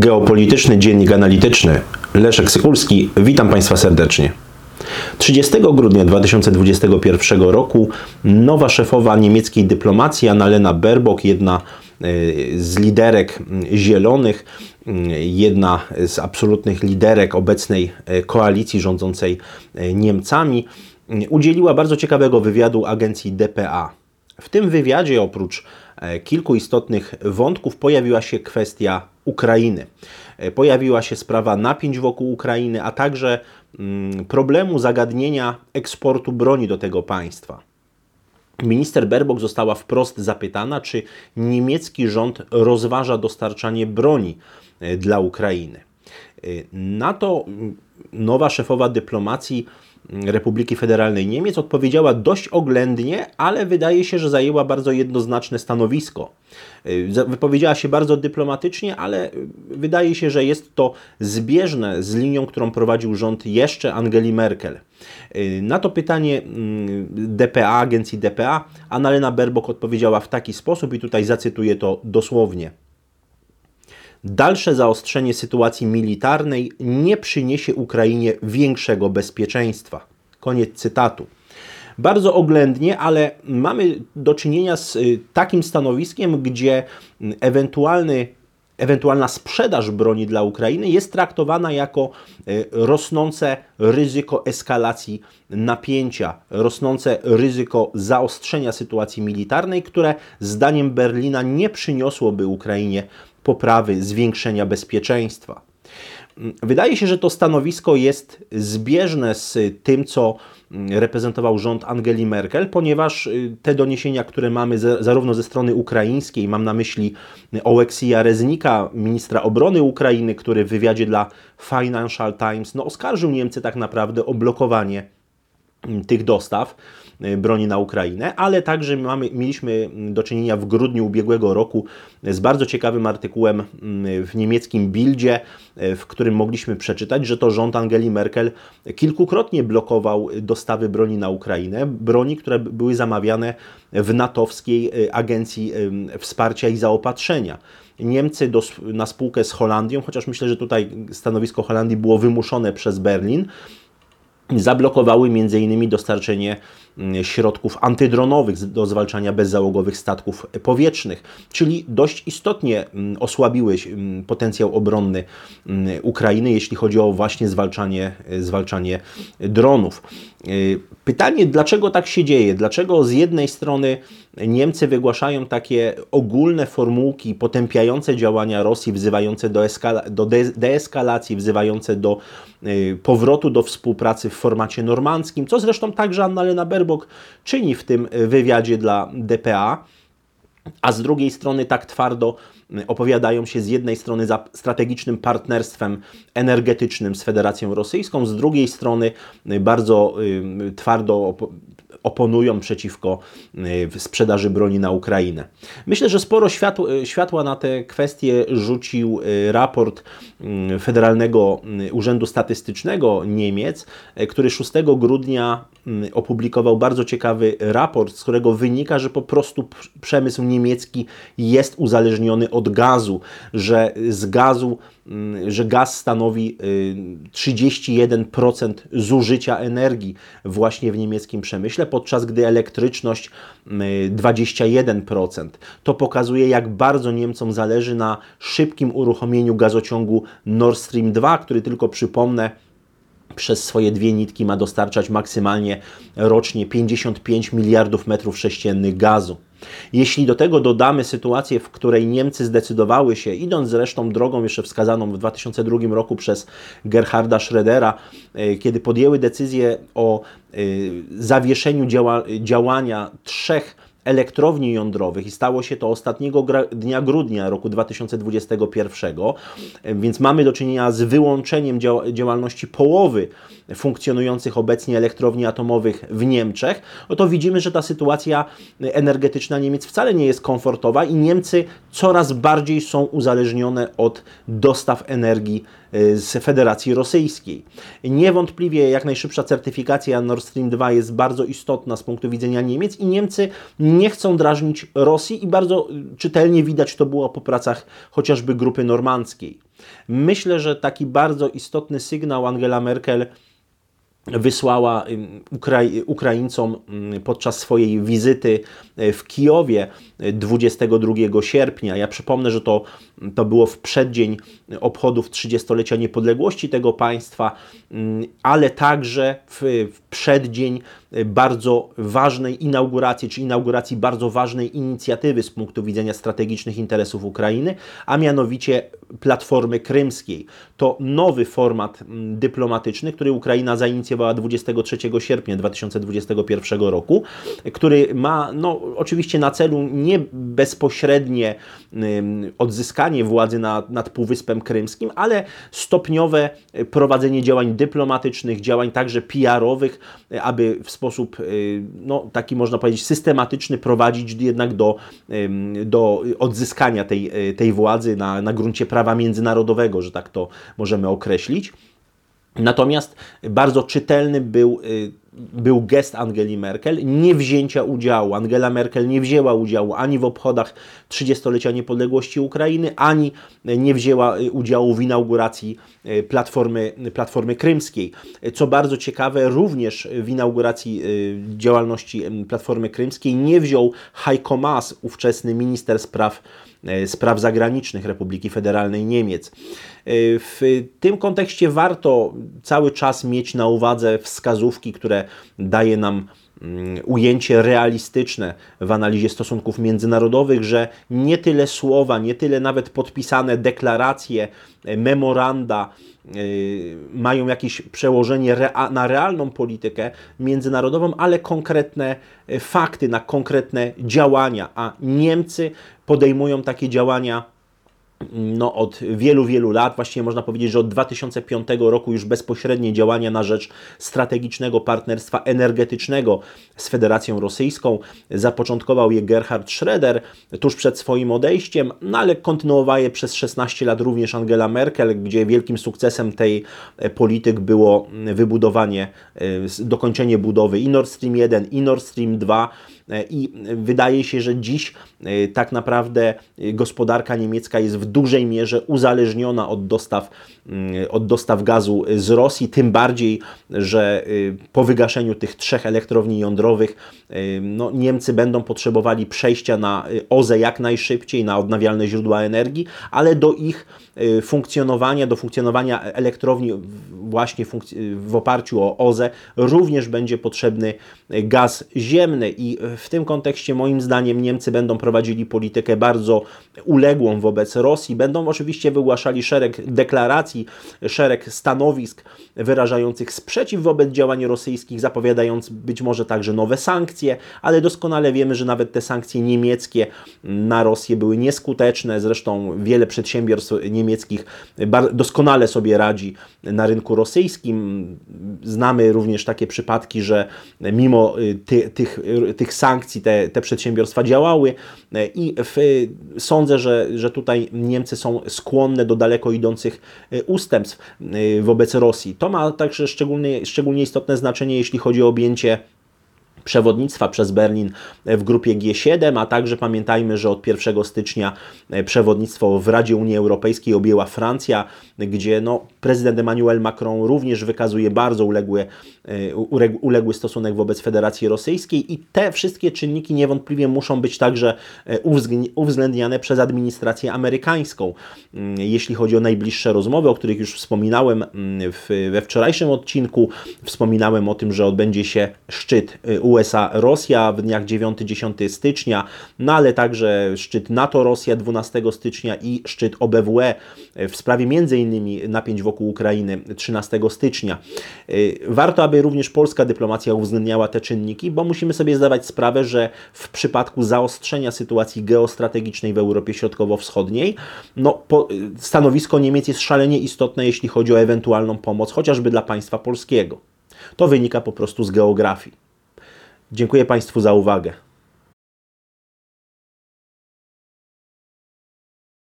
Geopolityczny Dziennik Analityczny Leszek Sykulski. Witam Państwa serdecznie. 30 grudnia 2021 roku nowa szefowa niemieckiej dyplomacji Annalena Baerbock, jedna e, z liderek zielonych, jedna z absolutnych liderek obecnej e, koalicji rządzącej e, Niemcami, udzieliła bardzo ciekawego wywiadu agencji DPA. W tym wywiadzie oprócz kilku istotnych wątków pojawiła się kwestia Ukrainy. E, pojawiła się sprawa napięć wokół Ukrainy, a także mm, problemu zagadnienia eksportu broni do tego państwa. Minister Baerbock została wprost zapytana, czy niemiecki rząd rozważa dostarczanie broni e, dla Ukrainy. E, na to mm, nowa szefowa dyplomacji Republiki Federalnej Niemiec odpowiedziała dość oględnie, ale wydaje się, że zajęła bardzo jednoznaczne stanowisko. Y, wypowiedziała się bardzo dyplomatycznie, ale wydaje się, że jest to zbieżne z linią, którą prowadził rząd jeszcze Angeli Merkel. Y, na to pytanie mm, DPA, agencji DPA, Annalena Baerbock odpowiedziała w taki sposób i tutaj zacytuję to dosłownie. Dalsze zaostrzenie sytuacji militarnej nie przyniesie Ukrainie większego bezpieczeństwa. Koniec cytatu. Bardzo oględnie, ale mamy do czynienia z y, takim stanowiskiem, gdzie mm, ewentualny ewentualna sprzedaż broni dla Ukrainy jest traktowana jako y, rosnące ryzyko eskalacji napięcia, rosnące ryzyko zaostrzenia sytuacji militarnej, które zdaniem Berlina nie przyniosłoby Ukrainie poprawy, zwiększenia bezpieczeństwa. Wydaje się, że to stanowisko jest zbieżne z tym, co reprezentował rząd Angeli Merkel, ponieważ y, te doniesienia, które mamy zarówno ze strony ukraińskiej, mam na myśli Oleksija Reznika, ministra obrony Ukrainy, który w wywiadzie dla Financial Times no, oskarżył Niemcy tak naprawdę o blokowanie tych dostaw y, broni na Ukrainę, ale także mamy, mieliśmy do czynienia w grudniu ubiegłego roku z bardzo ciekawym artykułem mm, w niemieckim Bildzie, y, w którym mogliśmy przeczytać, że to rząd Angeli Merkel kilkukrotnie blokował dostawy broni na Ukrainę, broni, które były zamawiane w natowskiej y, agencji wsparcia i zaopatrzenia. Niemcy do, na spółkę z Holandią, chociaż myślę, że tutaj stanowisko Holandii było wymuszone przez Berlin, zablokowały m.in. dostarczenie środków antydronowych do zwalczania bezzałogowych statków powietrznych, czyli dość istotnie mm, osłabiły mm, potencjał obronny Ukrainy, jeśli chodzi o właśnie zwalczanie, zwalczanie dronów. Y, pytanie, dlaczego tak się dzieje? Dlaczego z jednej strony Niemcy wygłaszają takie ogólne formułki potępiające działania Rosji, wzywające do, eskala- do de- deeskalacji, wzywające do y, powrotu do współpracy w formacie normandzkim, co zresztą także Annalena Baerbock czyni w tym wywiadzie dla DPA, a z drugiej strony tak twardo y, opowiadają się z jednej strony za strategicznym partnerstwem energetycznym z Federacją Rosyjską, z drugiej strony y, bardzo twardo oponują przeciwko y, sprzedaży broni na Ukrainę. Myślę, że sporo y, światła na te kwestie rzucił y, raport Federalnego Urzędu Statystycznego Niemiec, który 6 grudnia opublikował bardzo ciekawy raport, z którego wynika, że po prostu przemysł niemiecki jest uzależniony od gazu, że z gazu że gaz stanowi 31% y, zużycia energii właśnie w niemieckim przemyśle, podczas gdy elektryczność 21%. Y, to pokazuje, jak bardzo Niemcom zależy na szybkim uruchomieniu gazociągu Nord Stream 2, który tylko przypomnę, przez swoje dwie nitki ma dostarczać maksymalnie rocznie 55 miliardów metrów sześciennych gazu. Jeśli do tego dodamy sytuację, w której Niemcy zdecydowały się, idąc zresztą drogą jeszcze wskazaną w 2002 roku przez Gerharda Schrödera, e, kiedy podjęły decyzję o e, zawieszeniu działa działania trzech elektrowni jądrowych i stało się to ostatniego dnia grudnia roku 2021, więc mamy do czynienia z wyłączeniem działalności połowy funkcjonujących obecnie elektrowni atomowych w Niemczech, no to widzimy, że ta sytuacja energetyczna Niemiec wcale nie jest komfortowa i Niemcy coraz bardziej są uzależnione od dostaw energii y, z Federacji Rosyjskiej. Niewątpliwie jak najszybsza certyfikacja Nord Stream 2 jest bardzo istotna z punktu widzenia Niemiec i Niemcy nie chcą drażnić Rosji i bardzo czytelnie widać to było po pracach chociażby grupy normandzkiej. Myślę, że taki bardzo istotny sygnał Angela Merkel wysłała Ukrai Ukraińcom podczas swojej wizyty e, w Kijowie 22 e, sierpnia. Ja przypomnę, że to, to było w przeddzień obchodów 30-lecia niepodległości tego państwa, ale także w, w przeddzień bardzo ważnej inauguracji, czy inauguracji bardzo ważnej inicjatywy z punktu widzenia strategicznych interesów Ukrainy, a mianowicie Platformy Krymskiej. To nowy format dyplomatyczny, który Ukraina zainicjowała 23 sierpnia 2021 roku, który ma no, oczywiście na celu nie bezpośrednie odzyskanie władzy nad, nad Półwyspem Krymskim, ale stopniowe prowadzenie działań dyplomatycznych, działań także PR-owych, aby w sposób no, taki można powiedzieć systematyczny prowadzić jednak do, do odzyskania tej, tej władzy na, na gruncie prawa międzynarodowego, że tak to możemy określić. Natomiast bardzo czytelny był, y, był gest Angeli Merkel nie wzięcia udziału. Angela Merkel nie wzięła udziału ani w obchodach 30-lecia niepodległości Ukrainy, ani nie wzięła y, udziału w inauguracji y, Platformy, Platformy Krymskiej. Co bardzo ciekawe, również w inauguracji działalności Platformy Krymskiej nie wziął Heiko Maas, ówczesny minister spraw spraw Zagranicznych Republiki Federalnej Niemiec. E, w tym kontekście warto cały czas mieć na uwadze wskazówki, które daje nam ujęcie realistyczne w analizie stosunków międzynarodowych, że nie tyle słowa, nie tyle nawet podpisane deklaracje, e, memoranda mają jakieś przełożenie na realną politykę międzynarodową, ale konkretne fakty, na konkretne działania, a Niemcy podejmują takie działania no, od wielu, wielu lat, właściwie można powiedzieć, że od 2005 roku już bezpośrednie działania na rzecz strategicznego partnerstwa energetycznego z Federacją Rosyjską. Zapoczątkował je Gerhard Schroeder tuż przed swoim odejściem, no ale kontynuowała je przez 16 lat również Angela Merkel, gdzie wielkim sukcesem tej polityk było wybudowanie, e, dokończenie budowy i Nord Stream 1 i Nord Stream 2 e, i wydaje się, że dziś e, tak naprawdę gospodarka niemiecka jest w dużej mierze uzależniona od dostaw, mm, od dostaw gazu z Rosji, tym bardziej, że po wygaszeniu tych trzech elektrowni jądrowych no, Niemcy będą potrzebowali przejścia na OZE jak najszybciej, na odnawialne źródła energii, ale do ich funkcjonowania, do funkcjonowania elektrowni właśnie w oparciu o OZE również będzie potrzebny gaz ziemny i w tym kontekście moim zdaniem Niemcy będą prowadzili politykę bardzo uległą wobec Rosji. Będą oczywiście wygłaszali szereg deklaracji, szereg stanowisk wyrażających sprzeciw wobec działań rosyjskich, zapowiadając być może także nowe sankcje, ale doskonale wiemy, że nawet te sankcje niemieckie na Rosję były nieskuteczne. Zresztą wiele przedsiębiorstw niemieckich doskonale sobie radzi na rynku rosyjskim. Znamy również takie przypadki, że mimo y, ty, tych, tych sankcji te, te przedsiębiorstwa działały i w, sądzę, że, że tutaj Niemcy są skłonne do daleko idących y, ustępstw wobec Rosji. To ma także szczególnie, szczególnie istotne znaczenie, jeśli chodzi o objęcie przewodnictwa przez Berlin w grupie G7, a także pamiętajmy, że od 1 stycznia e, przewodnictwo w Radzie Unii Europejskiej objęła Francja, gdzie no, prezydent Emmanuel Macron również wykazuje bardzo uległy, e, uległy stosunek wobec Federacji Rosyjskiej i te wszystkie czynniki niewątpliwie muszą być także e, uwzględniane przez administrację amerykańską. Mm, jeśli chodzi o najbliższe rozmowy, o których już wspominałem mm, we wczorajszym odcinku, wspominałem o tym, że odbędzie się szczyt UE USA-Rosja w dniach 9-10 stycznia, no ale także szczyt NATO-Rosja 12 stycznia i szczyt OBWE w sprawie m.in. napięć wokół Ukrainy 13 stycznia. Y, warto, aby również polska dyplomacja uwzględniała te czynniki, bo musimy sobie zdawać sprawę, że w przypadku zaostrzenia sytuacji geostrategicznej w Europie Środkowo-Wschodniej, no, po, stanowisko Niemiec jest szalenie istotne, jeśli chodzi o ewentualną pomoc, chociażby dla państwa polskiego. To wynika po prostu z geografii. Dziękuję Państwu za uwagę.